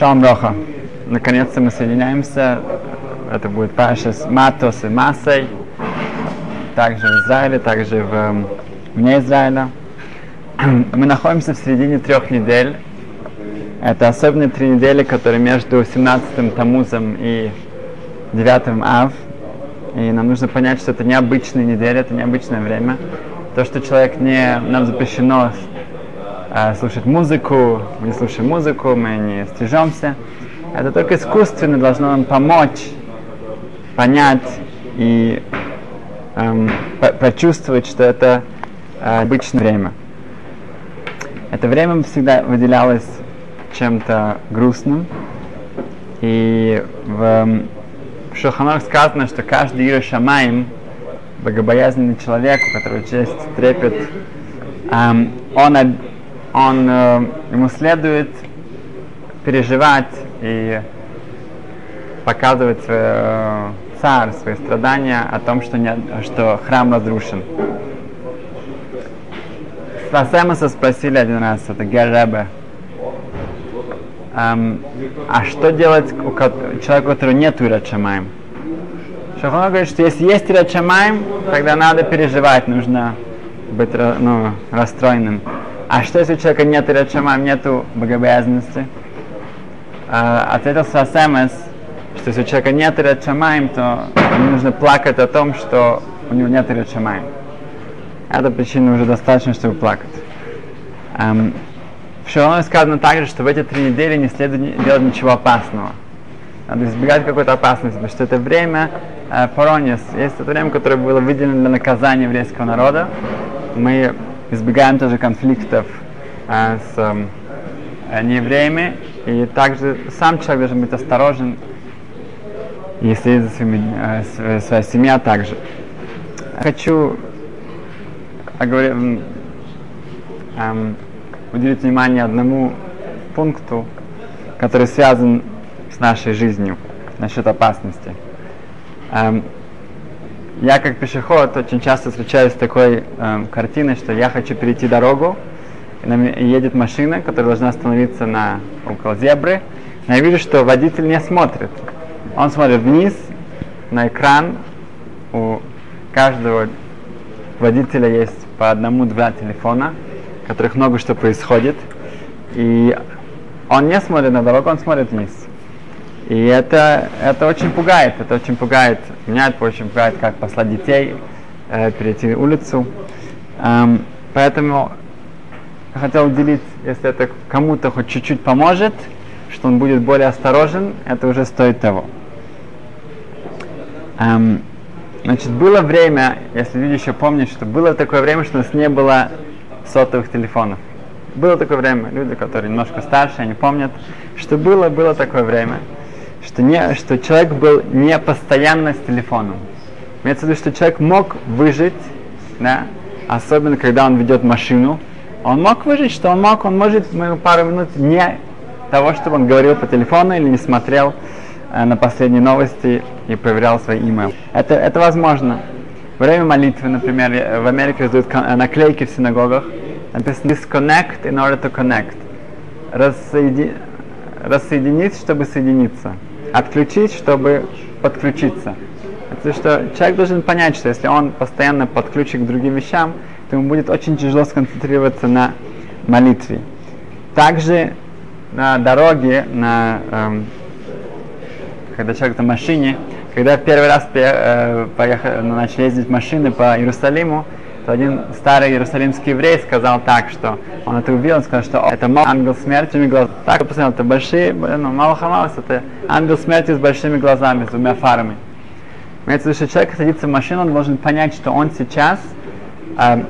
Шалом Роха. Наконец-то мы соединяемся. Это будет Паша с Матос и Масой. Также в Израиле, также в, эм, вне Израиля. Мы находимся в середине трех недель. Это особенные три недели, которые между 17-м Тамузом и 9 Ав. И нам нужно понять, что это необычные недели, это необычное время. То, что человек не... Нам запрещено слушать музыку, мы не слушаем музыку, мы не стрижемся. Это только искусственно должно нам помочь понять и эм, почувствовать, что это э, обычное время. Это время всегда выделялось чем-то грустным. И в, эм, в Шуханах сказано, что каждый Ира Шамаем, богобоязненный человек, у которого честь трепет, эм, он он, э, ему следует переживать и показывать свой э, царь, свои страдания о том, что, не, что храм разрушен. Свасемуса спросили один раз, это Геребе, эм, а что делать у человека, у которого нет Ирачамаем? Шахона говорит, что если есть Ирачамаем, тогда надо переживать, нужно быть ну, расстроенным. А что если у человека нет Ирачамаем, нету богобоязненности? Uh, ответил Сасемес, что если у человека нет Ирачамаем, то ему нужно плакать о том, что у него нет Ирачамаем. Эта причина уже достаточно, чтобы плакать. Um, в сказано также, что в эти три недели не следует делать ничего опасного. Надо избегать какой-то опасности, потому что это время э, Поронис, есть это время, которое было выделено для наказания еврейского народа. Мы избегаем тоже конфликтов э, с э, неевреями, и также сам человек должен быть осторожен и следить за своими, э, своя семья также. Хочу оговорить, эм, уделить внимание одному пункту, который связан с нашей жизнью насчет опасности. Эм, я как пешеход очень часто встречаюсь с такой э, картиной, что я хочу перейти дорогу, и едет машина, которая должна остановиться на, около зебры, но я вижу, что водитель не смотрит. Он смотрит вниз, на экран. У каждого водителя есть по одному-два телефона, в которых много что происходит. И он не смотрит на дорогу, он смотрит вниз. И это, это очень пугает, это очень пугает, меня это очень пугает, как послать детей, э, перейти улицу. Эм, поэтому хотел уделить, если это кому-то хоть чуть-чуть поможет, что он будет более осторожен, это уже стоит того. Эм, значит, было время, если люди еще помнят, что было такое время, что у нас не было сотовых телефонов. Было такое время, люди, которые немножко старше, они помнят, что было, было такое время что, не, что человек был не постоянно с телефоном. Имеется в виду, что человек мог выжить, да, особенно когда он ведет машину, он мог выжить, что он мог, он может пару минут не того, чтобы он говорил по телефону или не смотрел э, на последние новости и проверял свой имейл. Это, это возможно. Во время молитвы, например, в Америке раздают э, наклейки в синагогах, написано disconnect in order to connect. Рассоеди... Рассоединить, чтобы соединиться отключить, чтобы подключиться. Это что человек должен понять, что если он постоянно подключен к другим вещам, то ему будет очень тяжело сконцентрироваться на молитве. Также на дороге, на, эм, когда человек на машине, когда первый раз э, поехал, начали ездить машины по Иерусалиму, то один старый иерусалимский еврей сказал так, что он это увидел, он сказал, что это ангел смерти с глазами. Так, посмотрел, это большие, ну, мало хамалось, это ангел смерти с большими глазами, с двумя фарами. Имеется в виду, что человек садится в машину, он должен понять, что он сейчас, э,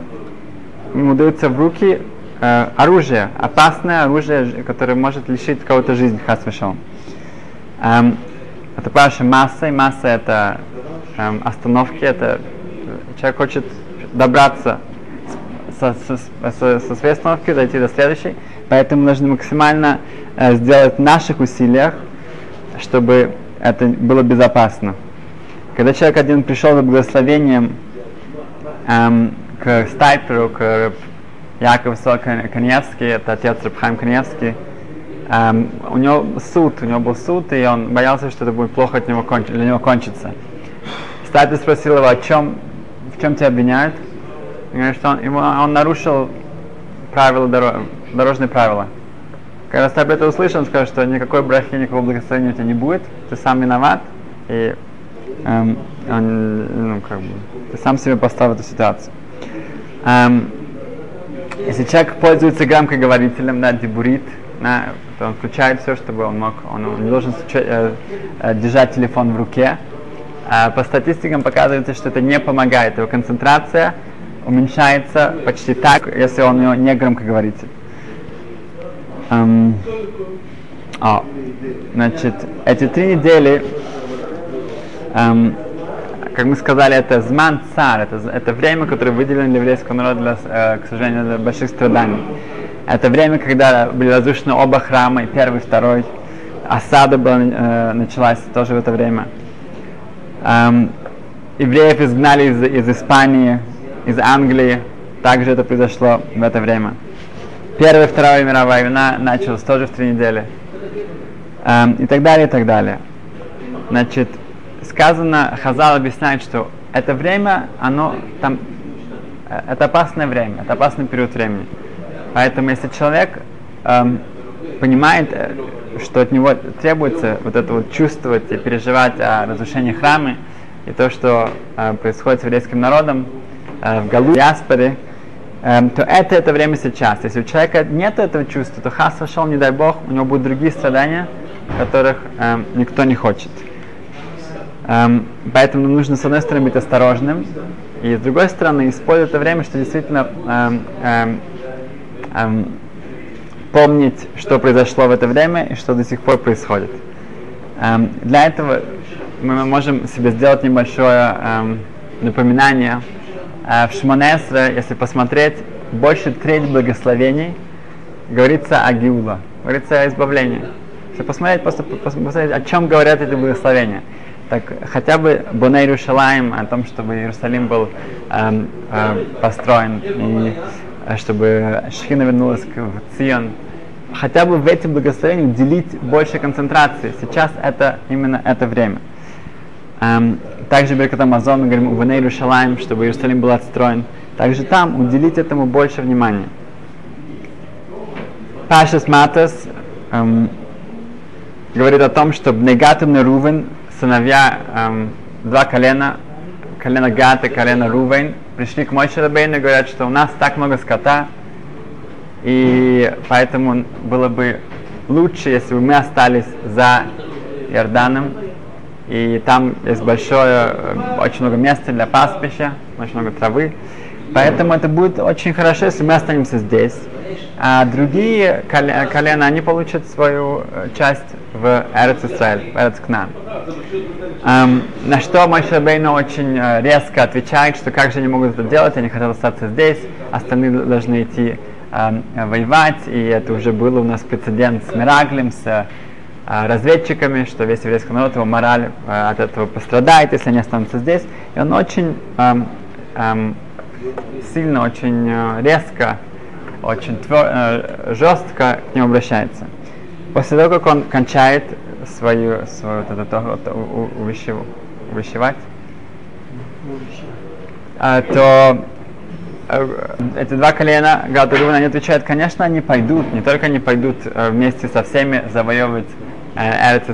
ему дается в руки э, оружие, опасное оружие, которое может лишить кого-то жизни, хас эм, Это паша масса, и масса это эм, остановки, это человек хочет добраться со, со, со, со своей остановки, дойти до следующей. Поэтому нужно максимально э, сделать в наших усилиях, чтобы это было безопасно. Когда человек один пришел за благословением эм, к Стайперу, к Якову Каневски, это отец Рабхайм Каневский, эм, у него суд, у него был суд, и он боялся, что это будет плохо от него конч... для него кончиться. Стати спросил его, о чем, чем тебя обвиняют? И говорит, что он, ему, он нарушил правила дорог, дорожные правила. Когда Стаб это услышал, он скажет, что никакой брахи, никакого благословения у тебя не будет, ты сам виноват, и эм, он, ну, как бы, ты сам себе поставил эту ситуацию. Эм, если человек пользуется громкоговорителем, да, дебурит, да, то он включает все, чтобы он мог, он, он не должен э, э, держать телефон в руке. А по статистикам показывается, что это не помогает, его концентрация уменьшается почти так, если он его не громкоговоритель. Эм, а, значит, эти три недели, эм, как мы сказали, это зман цар, это, это время, которое выделено для еврейского народа, для, э, к сожалению, для больших страданий. Это время, когда были разрушены оба храма, и первый, и второй. Осада была, э, началась тоже в это время. Эм, евреев изгнали из, из Испании, из Англии. Также это произошло в это время. Первая и Вторая мировая война началась тоже в три недели. Эм, и так далее, и так далее. Значит, сказано, Хазал объясняет, что это время, оно там, э, это опасное время, это опасный период времени. Поэтому если человек эм, понимает, э, что от него требуется вот это вот чувствовать и переживать о разрушении храма и то, что э, происходит с еврейским народом э, в Галу, диаспоре, э, то это это время сейчас. Если у человека нет этого чувства, то хас вошел, не дай бог, у него будут другие страдания, которых э, никто не хочет. Эм, поэтому нужно, с одной стороны, быть осторожным, и с другой стороны, использовать это время, что действительно эм, эм, эм, помнить, что произошло в это время и что до сих пор происходит. Эм, для этого мы можем себе сделать небольшое эм, напоминание. Э, в Шмонесре, если посмотреть, больше треть благословений говорится о Гиула, говорится о избавлении. Если посмотреть, просто посмотреть, о чем говорят эти благословения. Так хотя бы Боней Иерушалаем, о том, чтобы Иерусалим был эм, э, построен и чтобы Шхина вернулась в Цион, хотя бы в эти благословения уделить больше концентрации. Сейчас это именно это время. Эм, также Беркат Амазон, мы говорим, в Иерусалим, чтобы Иерусалим был отстроен. Также там уделить этому больше внимания. Пашас Матас эм, говорит о том, что Бнегатум и Рувен, сыновья эм, два колена, колено Гат и колено Рувен, пришли к Мойше Рабейну и говорят, что у нас так много скота, и поэтому было бы лучше, если бы мы остались за Иорданом, и там есть большое, э, очень много места для пастбища, очень много травы, поэтому это будет очень хорошо, если мы останемся здесь, а другие колена, они получат свою э, часть в Эрец Исраэль, в Эрец Кнан. Um, на что Моше Бейна очень uh, резко отвечает, что как же они могут это делать, они хотят остаться здесь, остальные должны идти uh, воевать, и это уже было у нас прецедент с Мираглем, с uh, разведчиками, что весь еврейский народ, его мораль uh, от этого пострадает, если они останутся здесь. И он очень um, um, сильно, очень uh, резко очень твер, э, жестко к нему обращается. После того, как он кончает свою, свою вот это, вот, увещев, увещевать, а, то э, эти два колена Гад и они отвечают, конечно, они пойдут, не только они пойдут э, вместе со всеми завоевывать э, Эрец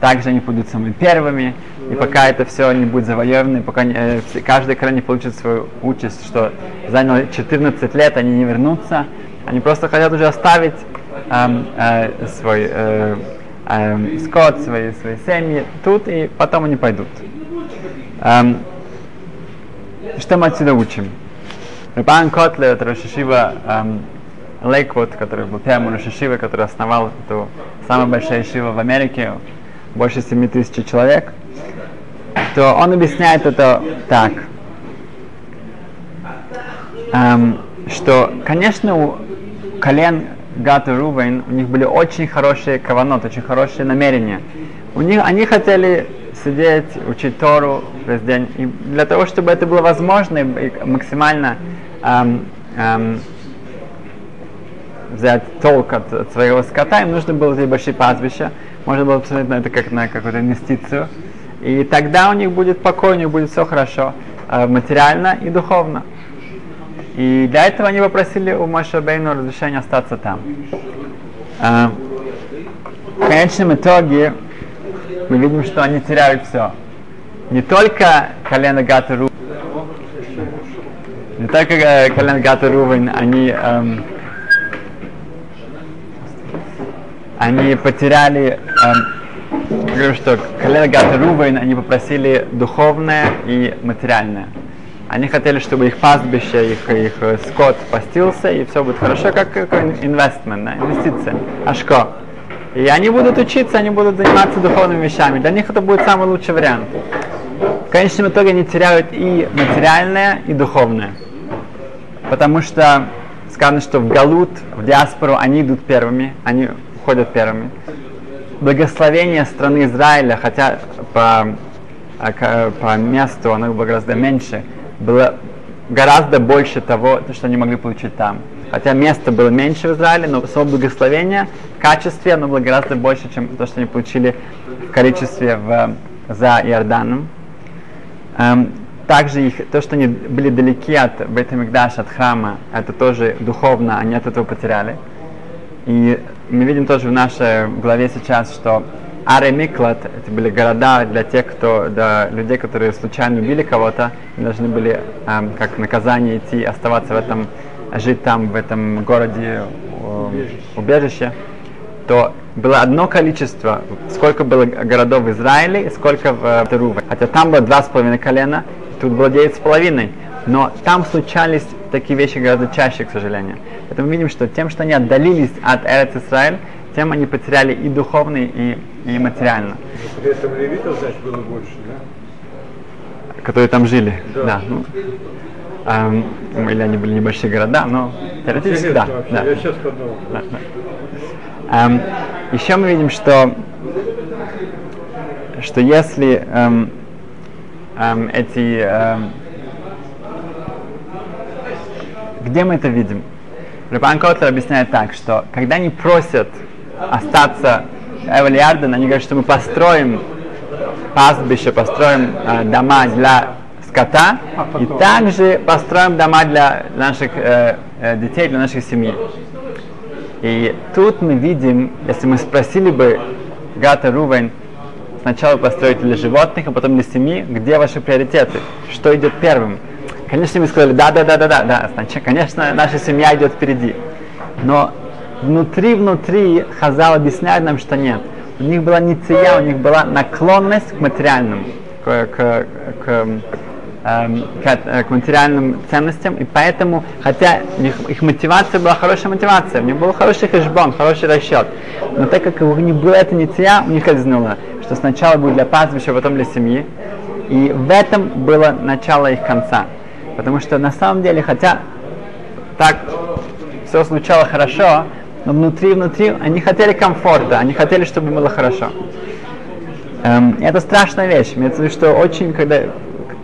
также они будут самыми первыми, и пока это все не будет завоевано, пока не, э, каждый не получит свою участь, что заняло 14 лет, они не вернутся, они просто хотят уже оставить эм, э, свой э, э, скот, свои, свои семьи тут, и потом они пойдут. Эм, что мы отсюда учим? Рабан Котле, это Рошишива эм, Лейквуд, который был первым Рошишива, который основал эту самую большую шива в Америке, больше 7 тысяч человек, то он объясняет это так, эм, что, конечно, у колен Гат и Рувен, у них были очень хорошие каванот, очень хорошие намерения. У них, они хотели сидеть, учить Тору весь день. И для того, чтобы это было возможно и максимально эм, эм, взять толк от, от своего скота, им нужно было эти большие пастбища, можно было посмотреть на это как на какую-то инвестицию, и тогда у них будет покой, у них будет все хорошо, э, материально и духовно. И для этого они попросили у Моше Бейну разрешения остаться там. Э, в конечном итоге мы видим, что они теряют все. Не только колено Гата Ру, не только э, колено Гата Рувен, они, эм, они потеряли, эм, говорю, что колено Гата Рувен, они попросили духовное и материальное. Они хотели, чтобы их пастбище, их, их скот постился, и все будет хорошо, как, как инвестмент, да, инвестиция, ашко. И они будут учиться, они будут заниматься духовными вещами. Для них это будет самый лучший вариант. В конечном итоге они теряют и материальное, и духовное. Потому что сказано, что в Галут, в диаспору, они идут первыми, они уходят первыми. Благословение страны Израиля, хотя по, а, по месту оно было гораздо меньше, было гораздо больше того, что они могли получить там. Хотя место было меньше в Израиле, но само благословение в качестве оно было гораздо больше, чем то, что они получили в количестве в, за Иорданом. Эм, также их, то, что они были далеки от Бейтамикдаша, от храма, это тоже духовно, они от этого потеряли. И мы видим тоже в нашей главе сейчас, что Аре Миклад, это были города для тех, кто, для людей, которые случайно убили кого-то, должны были эм, как наказание идти, оставаться в этом, жить там, в этом городе, э, убежище, то было одно количество, сколько было городов в Израиле и сколько в э, Теруве. Хотя там было два с половиной колена, тут было девять с половиной. Но там случались такие вещи гораздо чаще, к сожалению. Поэтому мы видим, что тем, что они отдалились от Эрец Израиль, тем они потеряли и духовно, и, и материально. При этом левитов, значит, было больше, да? Которые там жили. Да. да ну, эм, или они были небольшие города, но теоретически да. Вообще. да. Я сейчас подумал. Да, да. Эм, еще мы видим, что, что если эм, эм, эти... Эм, где мы это видим? Рабан Котлер объясняет так, что когда они просят остаться Эвель Ярден, они говорят, что мы построим пастбище, построим э, дома для скота и также построим дома для наших э, э, детей, для нашей семьи. И тут мы видим, если мы спросили бы Гата Рувен, сначала построить для животных, а потом для семьи, где ваши приоритеты, что идет первым. Конечно, мы сказали, да, да, да, да, да, да, значит, конечно, наша семья идет впереди. Но внутри, внутри Хазал объясняет нам, что нет. У них была не ция, у них была наклонность к материальному, к, к, к, эм, к, э, к материальным ценностям, и поэтому, хотя их, их мотивация была хорошая мотивация, у них был хороший хэшбон, хороший расчет, но так как у них была эта ция, у них казнуло, что сначала будет для пастбища, а потом для семьи, и в этом было начало их конца. Потому что на самом деле, хотя так все случалось хорошо, но внутри-внутри они хотели комфорта, они хотели, чтобы было хорошо. Эм, это страшная вещь. В виду, что очень, когда,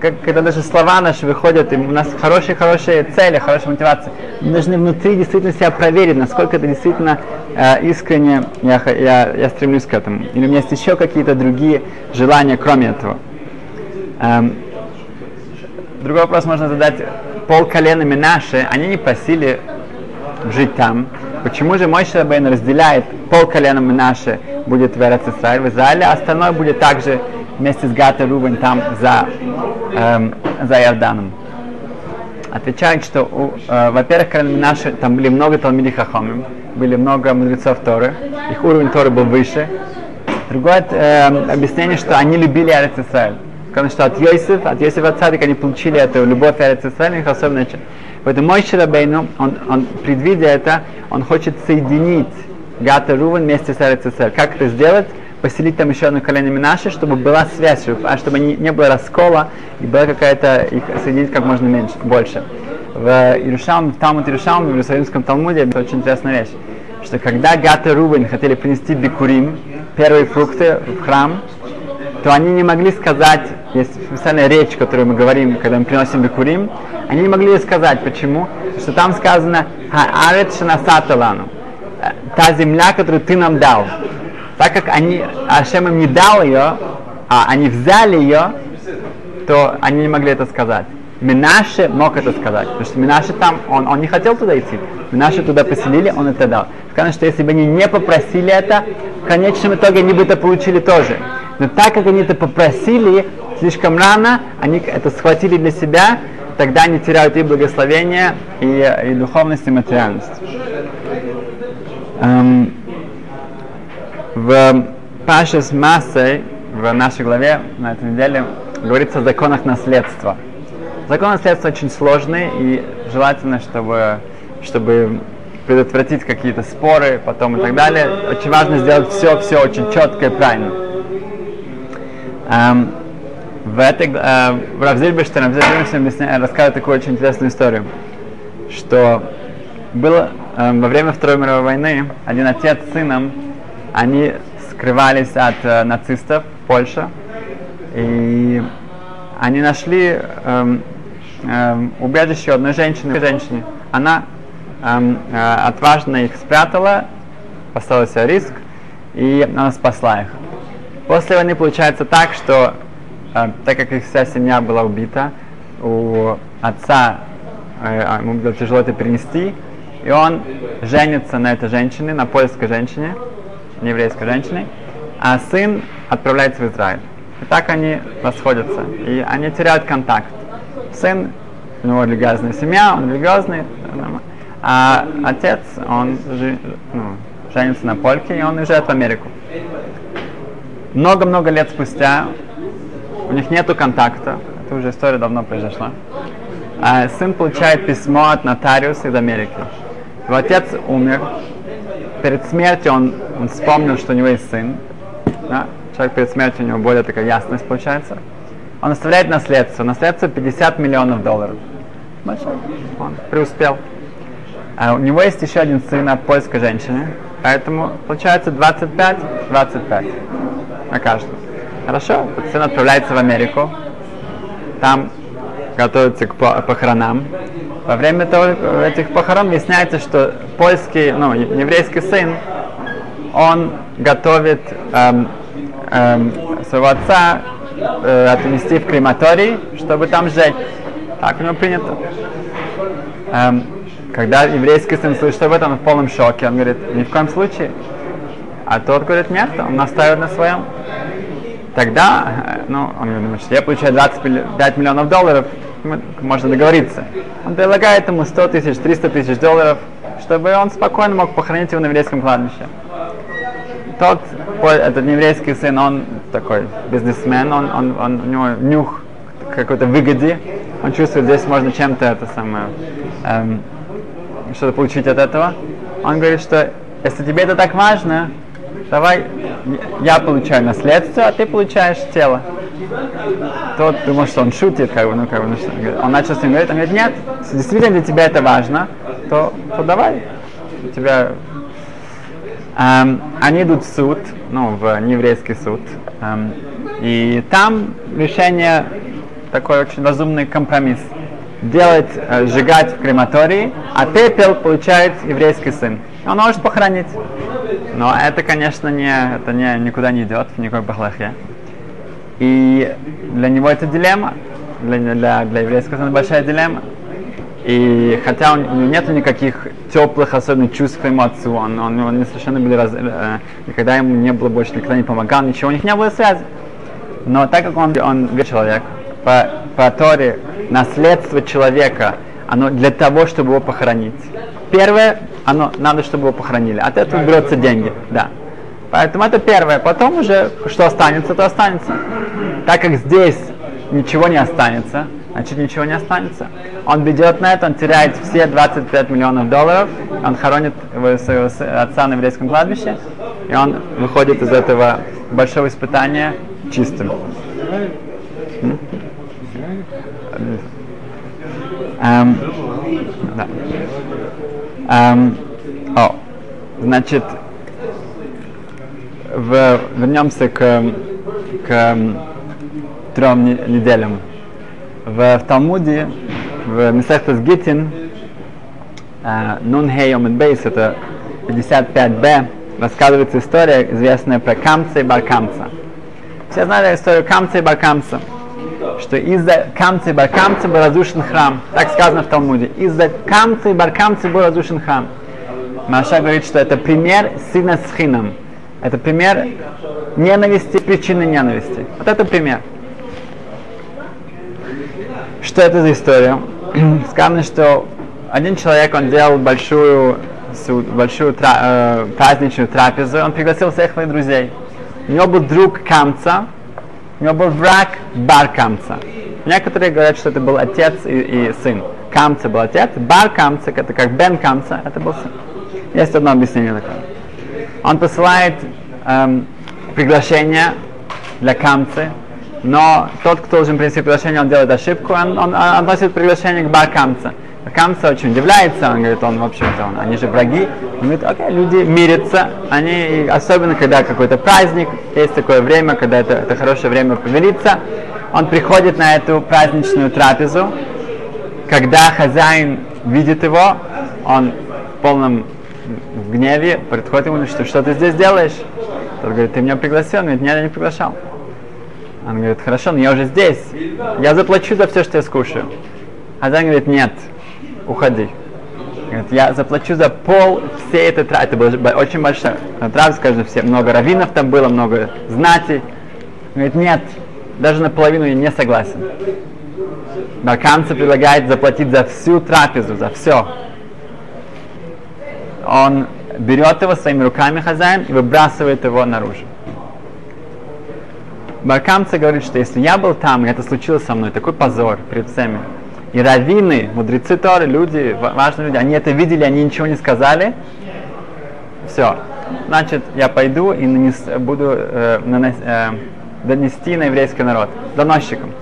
как, когда даже слова наши выходят, и у нас хорошие-хорошие цели, хорошая мотивация, мы должны внутри действительно себя проверить, насколько это действительно э, искренне я, я, я стремлюсь к этому. Или у меня есть еще какие-то другие желания, кроме этого. Эм, другой вопрос можно задать. Пол колена Минаши, они не просили жить там. Почему же мой Шабейн разделяет пол колена Минаши будет в Эрец Исраиль, в Израиле, а остальное будет также вместе с Гата Рубен там за, эм, за Иорданом? Отвечает, что, э, во-первых, колено Минаши, там были много Талмиди Хахомим, были много мудрецов Торы, их уровень Торы был выше. Другое э, объяснение, что они любили Эрец. Сказано, что от Йосиф, от Йосифа Цадика они получили эту любовь Эрец Исраиль, их особенно Поэтому мой Ширабейну, он, он, предвидя это, он хочет соединить Гата Рувен вместе с Эрец Как это сделать? Поселить там еще одно колено Минаши, чтобы была связь, а чтобы не, не было раскола и была какая-то, их соединить как можно меньше, больше. В Иерушалме, в Талмуд Иерушалме, в Иерусалимском Талмуде, это очень интересная вещь, что когда Гата Рувен хотели принести бикурим, первые фрукты в храм, то они не могли сказать, есть специальная речь, которую мы говорим, когда мы приносим бикурим, они не могли сказать, почему? Что там сказано «Хаарет шанасаталану». та земля, которую ты нам дал. Так как они, Ашем им не дал ее, а они взяли ее, то они не могли это сказать. Минаше мог это сказать, потому что Минаше там, он, он не хотел туда идти. Минаше туда поселили, он это дал. Сказано, что если бы они не попросили это, в конечном итоге они бы это получили тоже. Но так как они это попросили слишком рано, они это схватили для себя, тогда они теряют и благословение, и, и духовность, и материальность. Эм, в Паше с массой, в нашей главе на этой неделе, говорится о законах наследства. Закон наследства очень сложный, и желательно, чтобы, чтобы предотвратить какие-то споры потом и так далее. Очень важно сделать все, все очень четко и правильно. Эм, в этой, э, в Равзильбештере, рассказывает такую очень интересную историю, что было э, во время Второй мировой войны один отец с сыном, они скрывались от э, нацистов в Польше, и они нашли эм, эм, убежище одной женщины, женщине. Она эм, э, отважно их спрятала, поставила себе риск, и она спасла их. После войны получается так, что э, так как их вся семья была убита, у отца э, ему было тяжело это перенести, и он женится на этой женщине, на польской женщине, не еврейской женщине, а сын отправляется в Израиль. И так они расходятся, и они теряют контакт. Сын, у него религиозная семья, он религиозный, а отец, он жи, ну, женится на польке, и он уезжает в Америку. Много-много лет спустя у них нету контакта, это уже история давно произошла. А сын получает письмо от нотариуса из Америки. Его отец умер. Перед смертью он, он вспомнил, что у него есть сын. Да? Человек перед смертью у него более такая ясность получается. Он оставляет наследство. Наследство 50 миллионов долларов. Большой. Он преуспел. А у него есть еще один сын от польской женщины. Поэтому получается 25-25 на каждого. Хорошо, сын отправляется в Америку. Там готовится к похоронам. Во время того, этих похорон выясняется, что польский, ну, еврейский сын, он готовит эм, эм, своего отца э, отнести в крематорий, чтобы там сжечь. Так у него принято. Эм, когда еврейский сын слышит об этом, он в полном шоке. Он говорит, ни в коем случае. А тот говорит, нет, он настаивает на своем. Тогда, э, ну, он думает, что я получаю 25 миллионов долларов, можно договориться. Он предлагает ему 100 тысяч, 300 тысяч долларов, чтобы он спокойно мог похоронить его на еврейском кладбище. Тот, этот еврейский сын, он такой бизнесмен, он, он, он, у него нюх какой-то выгоде, он чувствует, здесь можно чем-то это самое, эм, что-то получить от этого. Он говорит, что если тебе это так важно, давай я получаю наследство, а ты получаешь тело. Тот думал, что он шутит, как бы, ну, как бы, ну, что, он начал с ним говорить, он говорит, нет, если действительно для тебя это важно, то, то давай, у тебя... Эм, они идут в суд, ну, в нееврейский суд, эм, и там решение такой очень разумный компромисс. Делать, э, сжигать в крематории, а пепел получает еврейский сын. Он может похоронить. Но это, конечно, не, это не, никуда не идет, в никакой бахлахе. И для него это дилемма, для, для, для еврейского сына большая дилемма. И хотя у него нет никаких теплых, особенных чувств к своему он, он, он совершенно были раз, э, никогда ему не было больше, никогда не помогал, ничего, у них не было связи. Но так как он, он человек, по, по Торе наследство человека, оно для того, чтобы его похоронить. Первое, оно надо, чтобы его похоронили. От этого берутся деньги, да. Поэтому это первое. Потом уже, что останется, то останется. Так как здесь ничего не останется, значит ничего не останется. Он ведет на это, он теряет все 25 миллионов долларов, он хоронит своего отца на еврейском кладбище, и он выходит из этого большого испытания чистым. Um, да. Um, о, значит, в, вернемся к, к трем неделям. В, в Талмуде, в Месехтас Гитин, Нун Хей Бейс, это 55b рассказывается история, известная про Камца и Баркамца. Все знали историю Камца и Баркамца, что из-за Камца и Баркамца был разрушен храм. Так сказано в Талмуде. Из-за Камца и Баркамца был разрушен храм. Маша говорит, что это пример сына с хином. Это пример ненависти, причины ненависти. Вот это пример. Что это за история? Сказано, что один человек, он делал большую, большую тра, э, праздничную трапезу, он пригласил всех своих друзей. У него был друг Камца, у него был враг Бар Камца. Некоторые говорят, что это был отец и, и сын. Камца был отец, Бар Камца, это как Бен Камца, это был сын. Есть одно объяснение такое. Он посылает эм, приглашение для Камцы, но тот, кто должен принести приглашение, он делает ошибку, он, он, он относит приглашение к Бар Камца. Камца очень удивляется, он говорит, он, в общем-то, он, они же враги. Он говорит, окей, люди мирятся, они, особенно когда какой-то праздник, есть такое время, когда это, это хорошее время помириться. Он приходит на эту праздничную трапезу, когда хозяин видит его, он в полном гневе подходит ему, что, что ты здесь делаешь? Тот говорит, ты меня пригласил? Он говорит, нет, я не приглашал. Он говорит, хорошо, но я уже здесь. Я заплачу за все, что я скушаю. Хозяин говорит, нет, уходи. Я заплачу за пол всей этой трапезы. Это была очень большая трапеза, скажем, все, много раввинов там было, много знати. Говорит, нет, даже наполовину я не согласен. Баркамца предлагает заплатить за всю трапезу, за все. Он берет его своими руками хозяин и выбрасывает его наружу. Баркамца говорит, что если я был там, и это случилось со мной, такой позор перед всеми, и раввины, мудрецы Торы, люди, важные люди, они это видели, они ничего не сказали, все. Значит, я пойду и нанес, буду э, нанес, э, донести на еврейский народ, доносчиком.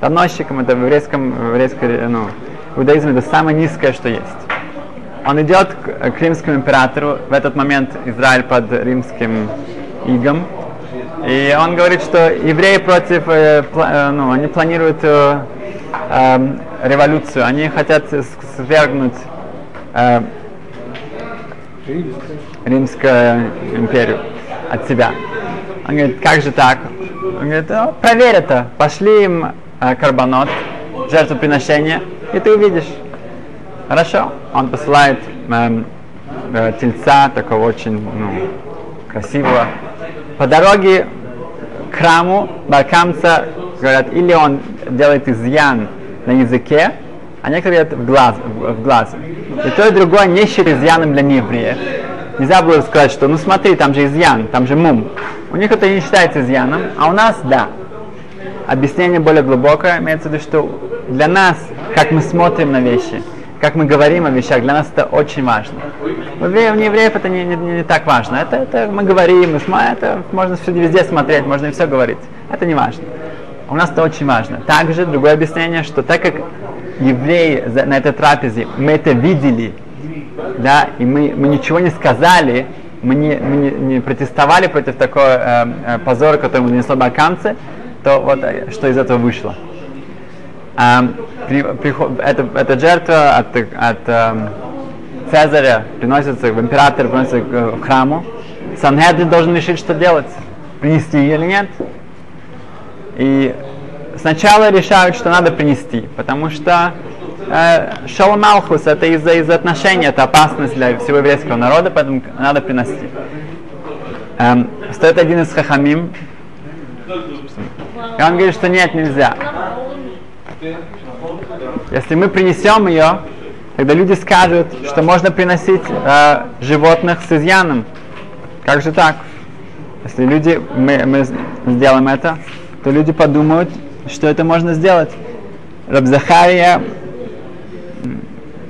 Доносчиком это в еврейском, в еврейской, ну, в иудаизме это самое низкое, что есть. Он идет к, к римскому императору, в этот момент Израиль под римским игом, и он говорит, что евреи против, э, пла, э, ну, они планируют э, э, революцию, они хотят свергнуть э, Римскую империю от себя. Он говорит, как же так? Он говорит, ну, проверь это, пошли им э, карбонот, жертвоприношение, и ты увидишь. Хорошо. Он посылает э, э, тельца, такого очень ну, красивого. По дороге к храму Баркамца говорят, или он делает изъян на языке, а некоторые говорят в глаз, в, в глаз. И то, и другое не считают изъяном для неевреев. Нельзя было сказать, что ну смотри, там же изъян, там же мум. У них это не считается изъяном, а у нас да. Объяснение более глубокое, имеется в виду, что для нас, как мы смотрим на вещи, как мы говорим о вещах, для нас это очень важно. У евреев, не евреев это не, не, не так важно. Это, это мы говорим, смотрим, это можно везде смотреть, можно и все говорить. Это не важно. У нас это очень важно. Также другое объяснение, что так как евреи на этой трапезе, мы это видели, да, и мы, мы ничего не сказали, мы не, мы не, не протестовали против такого э, э, позора, который мы нанесло балканцы, то вот э, что из этого вышло. Э, при, при, это, эта жертва от, от э, Цезаря приносится император, приносится в храму. Санхедрин должен решить, что делать. Принести или нет. И сначала решают, что надо принести, потому что э, Шалом Малхус это из-за из отношений, это опасность для всего еврейского народа, поэтому надо приносить. Эм, стоит один из хахамим, и он говорит, что нет, нельзя. Если мы принесем ее, тогда люди скажут, что можно приносить э, животных с изъяном. Как же так? Если люди, мы, мы сделаем это, то люди подумают, что это можно сделать. Рабзахария,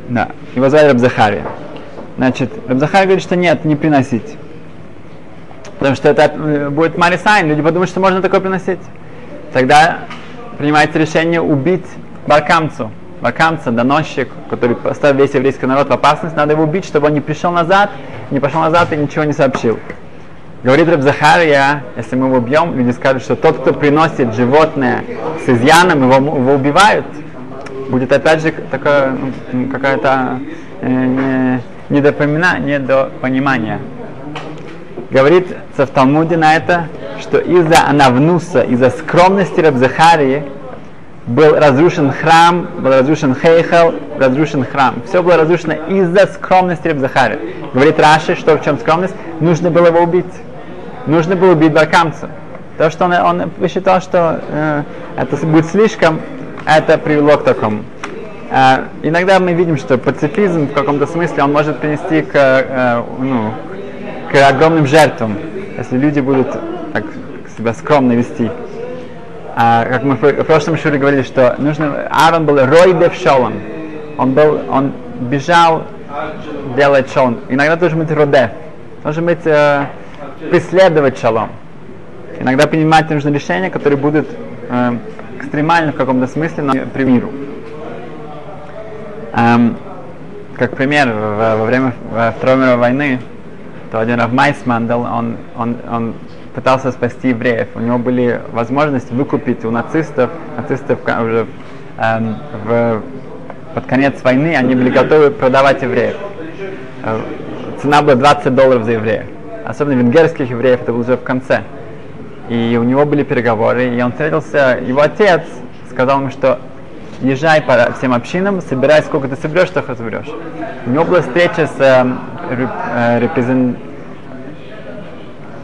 да, его звали Рабзахария. Значит, Рабзахария говорит, что нет, не приносить. Потому что это э, будет Марисайн, люди подумают, что можно такое приносить. Тогда принимается решение убить Баркамцу. Баркамца, доносчик, который поставил весь еврейский народ в опасность, надо его убить, чтобы он не пришел назад, не пошел назад и ничего не сообщил. Говорит Раб Захария, если мы его убьем, люди скажут, что тот, кто приносит животное с изъяном, его, его убивают. Будет опять же такая, ну, какая-то э, недопомина, недопонимания. Говорится в Талмуде на это, что из-за Анавнуса, из-за скромности Рабзахарии был разрушен храм, был разрушен Хейхел, разрушен храм. Все было разрушено из-за скромности Рабзахари. Говорит Раши, что в чем скромность? Нужно было его убить. Нужно было убить Баркамца. То, что он, он посчитал, что э, это будет слишком, это привело к такому. Э, иногда мы видим, что пацифизм в каком-то смысле он может принести к, э, ну, к огромным жертвам, если люди будут так себя скромно вести. А, как мы в прошлом шуре говорили, что нужно, Аарон был ройдев шолом. Он был, он бежал делать шолом. Иногда должен быть родев. Должен быть э, преследовать шалом. Иногда принимать нужно решения, которые будут э, экстремальны в каком-то смысле, но при миру. Эм, как пример, во, во время Второй мировой войны, то один Рав Майсман, он, он, он пытался спасти евреев. У него были возможности выкупить у нацистов, нацистов уже эм, в, под конец войны, они были готовы продавать евреев. Э, цена была 20 долларов за евреев. Особенно венгерских евреев, это было уже в конце. И у него были переговоры, и он встретился, его отец сказал ему, что езжай по всем общинам, собирай сколько ты соберешь, что соберешь. У него была встреча с э, э, репрезент,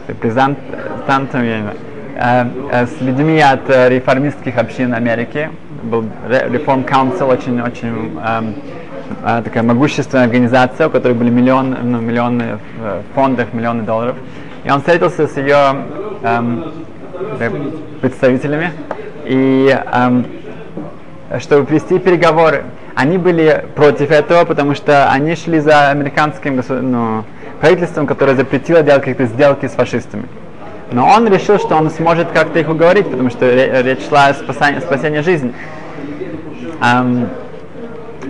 репрезентантами, э, э, с людьми от э, реформистских общин Америки. Был Reform Council, очень-очень эм, э, такая могущественная организация, у которой были миллион, ну, миллионы в фондах, миллионы долларов. И он встретился с ее эм, представителями, и эм, чтобы вести переговоры. Они были против этого, потому что они шли за американским ну, правительством, которое запретило делать какие-то сделки с фашистами. Но он решил, что он сможет как-то их уговорить, потому что речь шла о спасении, спасении жизни. Эм,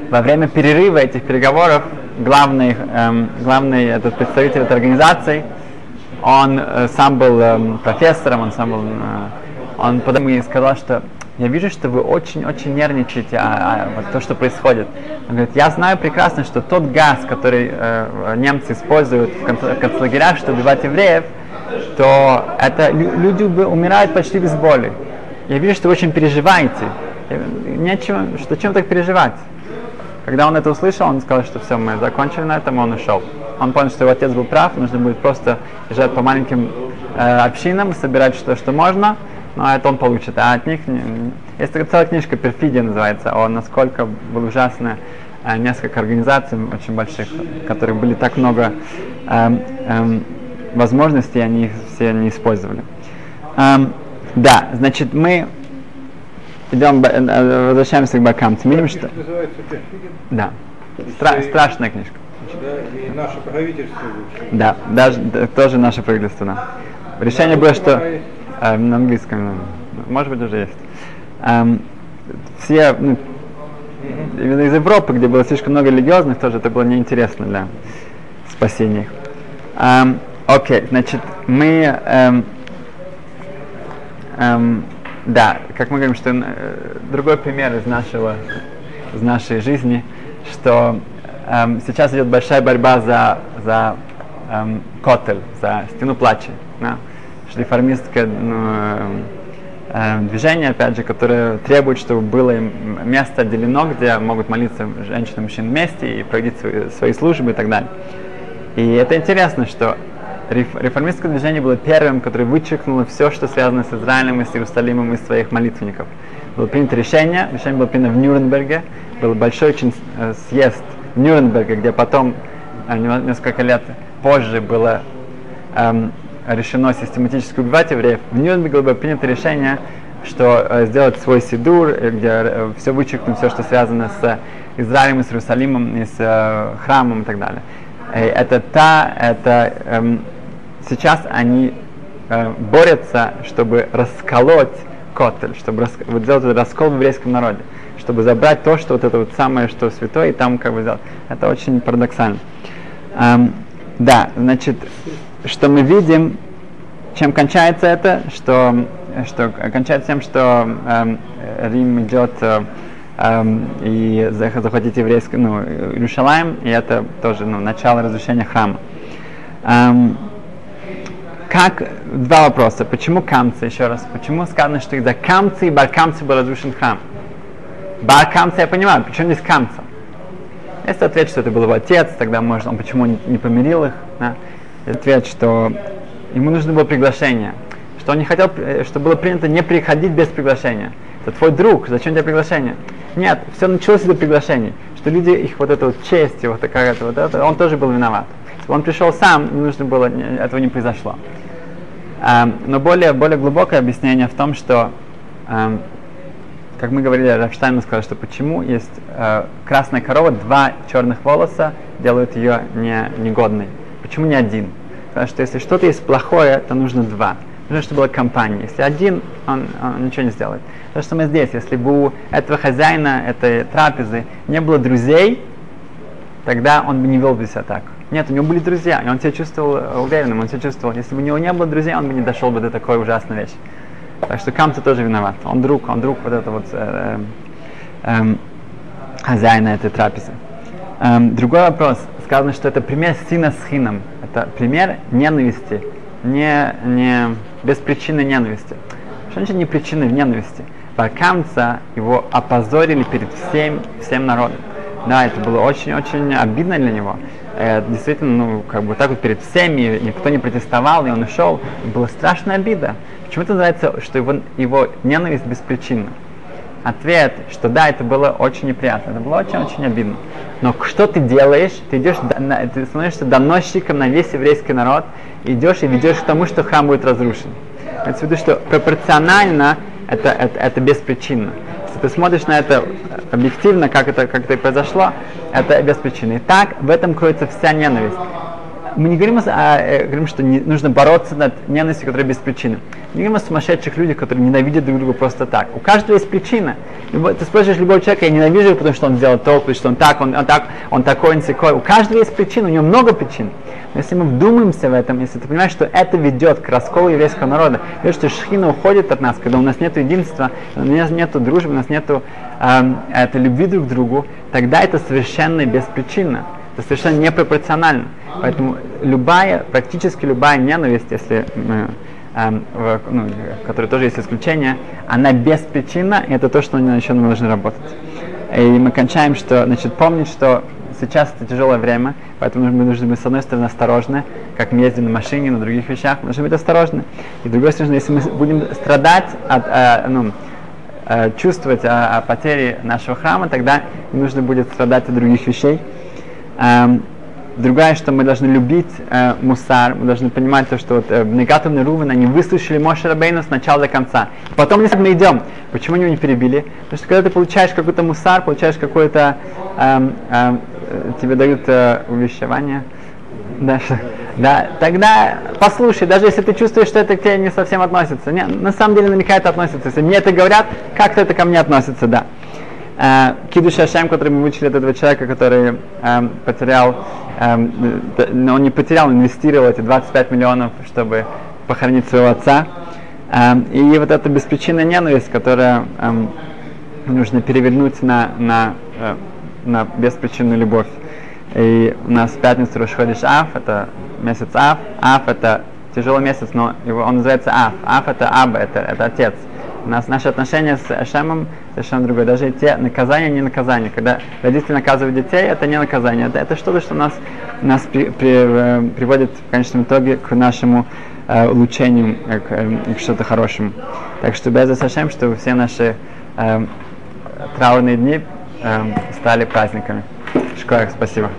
во время перерыва этих переговоров главный, эм, главный этот представитель этой организации, он э, сам был э, профессором, он сам был, э, он потом мне сказал, что я вижу, что вы очень-очень нервничаете а, а, вот то, что происходит. Он говорит, я знаю прекрасно, что тот газ, который э, немцы используют в концлагерях, чтобы убивать евреев, то это люди умирают почти без боли. Я вижу, что вы очень переживаете. Нечего, что чем так переживать? Когда он это услышал, он сказал, что все, мы закончили на этом, он ушел. Он понял, что его отец был прав, нужно будет просто езжать по маленьким э, общинам, собирать что, что можно, но это он получит. А от них есть целая книжка «Перфидия» называется, о насколько было ужасно э, несколько организаций очень больших, которые были так много э, э, возможностей, они их все не использовали. Эм, да, значит, мы идем, э, возвращаемся к Бакамцу. Видим, что... Да. Стра- страшная книжка. Да, и наше правительство. Да, даже да, тоже наше правительство, да. Решение было, что э, на английском, ну, может быть, уже есть. Эм, все, ну, именно из Европы, где было слишком много религиозных, тоже это было неинтересно для спасения их. Эм, окей, значит, мы эм, эм, да, как мы говорим, что э, другой пример из нашего, из нашей жизни, что эм, сейчас идет большая борьба за, за эм, котель, за стену плача. Да? Реформистское ну, э, движение, опять же, которое требует, чтобы было место отделено, где могут молиться женщины и мужчины вместе и проводить свои, свои службы и так далее. И это интересно, что реформистское движение было первым, которое вычеркнуло все, что связано с Израилем и с Иерусалимом из своих молитвенников. Было принято решение, решение было принято в Нюрнберге, был большой очень э, съезд в Нюрнберге, где потом, э, несколько лет позже, было эм, решено систематически убивать евреев. В Нюрнберге было принято решение, что э, сделать свой сидур, э, где э, все вычеркнуть, все, что связано с Израилем, с Иерусалимом, и с э, храмом и так далее. Э, это та, это эм, сейчас они э, борются, чтобы расколоть Котель, чтобы рас, вот сделать этот раскол в еврейском народе, чтобы забрать то, что вот это вот самое, что святое, и там как бы сделать. Это очень парадоксально. Эм, да, значит, что мы видим, чем кончается это, что, что кончается тем, что эм, Рим идет э, эм, и захватить еврейский, ну, Иерушалаем, и это тоже ну, начало разрушения храма. Эм, как два вопроса. Почему камцы, еще раз, почему сказано, что из-за камцы и баркамцы был разрушен храм? Баркамцы я понимаю, почему здесь камца? Если ответ, что это был его отец, тогда может он почему не, не помирил их? Да? Ответ, что ему нужно было приглашение, что он не хотел, э, что было принято не приходить без приглашения. Это твой друг, зачем тебе приглашение? Нет, все началось из-за приглашений, что люди, их вот эта вот честь, вот такая вот это, он тоже был виноват. Он пришел сам, не нужно было, этого не произошло. Эм, но более, более глубокое объяснение в том, что, эм, как мы говорили, Рафштайн сказал, что почему есть э, красная корова, два черных волоса делают ее не, негодной. Почему не один? Потому что если что-то есть плохое, то нужно два. Нужно, чтобы была компания. Если один, он, он ничего не сделает. То, что мы здесь, если бы у этого хозяина этой трапезы не было друзей, тогда он бы не вел бы себя так. Нет, у него были друзья, и он себя чувствовал э, уверенным, он себя чувствовал. Если бы у него не было друзей, он бы не дошел бы до такой ужасной вещи. Так что Камца тоже виноват. Он друг, он друг вот этого вот э, э, э, хозяина этой трапезы. Эм, другой вопрос. Сказано, что это пример сына с хином. Это пример ненависти, не, не без причины ненависти. Что не причины ненависти? Баркамца его опозорили перед всем, всем народом. Да, это было очень-очень обидно для него э, действительно, ну, как бы так вот перед всеми, никто не протестовал, и он ушел. Была страшная обида. Почему это называется, что его, его ненависть беспричинна? Ответ, что да, это было очень неприятно, это было очень-очень обидно. Но что ты делаешь? Ты идешь, ты становишься доносчиком на весь еврейский народ, идешь и ведешь к тому, что храм будет разрушен. Это в виду, что пропорционально это, это, это беспричинно. Если ты смотришь на это объективно, как это, как это произошло, это без причины. И так в этом кроется вся ненависть. Мы не говорим, а, э, говорим что не, нужно бороться над ненавистью, которая без причины. Не говорим о сумасшедших людях, которые ненавидят друг друга просто так. У каждого есть причина. Ты спрашиваешь любого человека, я ненавижу его, потому что он сделал то, потому что он так, он, он так, он такой, он такой. У каждого есть причина, у него много причин. Но если мы вдумаемся в этом, если ты понимаешь, что это ведет к расколу еврейского народа, и что шхина уходит от нас, когда у нас нет единства, у нас нет дружбы, у нас нет э, этой любви друг к другу, тогда это совершенно беспричинно. Это совершенно непропорционально. Поэтому любая, практически любая ненависть, если мы эм, в, ну, в которой тоже есть исключение, она беспричинна, и это то, что на чем мы должны работать. И мы кончаем, что, значит, помнить, что сейчас это тяжелое время, поэтому мы должны быть, с одной стороны, осторожны, как мы ездим на машине, на других вещах, мы должны быть осторожны. И с другой стороны, если мы будем страдать от, э, ну, э, чувствовать о, о потере нашего храма, тогда нужно будет страдать от других вещей. Эм, другая, что мы должны любить э, мусар, мы должны понимать то, что вот э, Негатов Рувен, они выслушали Моше Рабейна с начала до конца. Потом, если мы идем, почему они его не перебили? Потому что когда ты получаешь какой-то мусар, получаешь какое-то, эм, эм, тебе дают э, увещевание, да, да, тогда послушай, даже если ты чувствуешь, что это к тебе не совсем относится. Не, на самом деле наверняка это относится. Если мне это говорят, как-то это ко мне относится, да. Э, Кидуш Ашем, который мы выучили от этого человека, который э, потерял, э, но он не потерял, инвестировал эти 25 миллионов, чтобы похоронить своего отца. Э, и вот эта беспричинная ненависть, которая э, нужно перевернуть на, на, э, на беспричинную любовь. И у нас в пятницу Рошходиш Аф, это месяц Аф. Аф это тяжелый месяц, но его, он называется Аф. Аф это Аба, это, это отец. У нас наши отношения с Эшемом совершенно другое. Даже те наказания, не наказания. Когда родители наказывают детей, это не наказание. Это, это что-то, что нас, нас при, при, э, приводит в конечном итоге к нашему э, улучшению, э, к, э, к что-то хорошему. Так что без Эшем, чтобы все наши э, траурные дни э, стали праздниками. Школа, спасибо.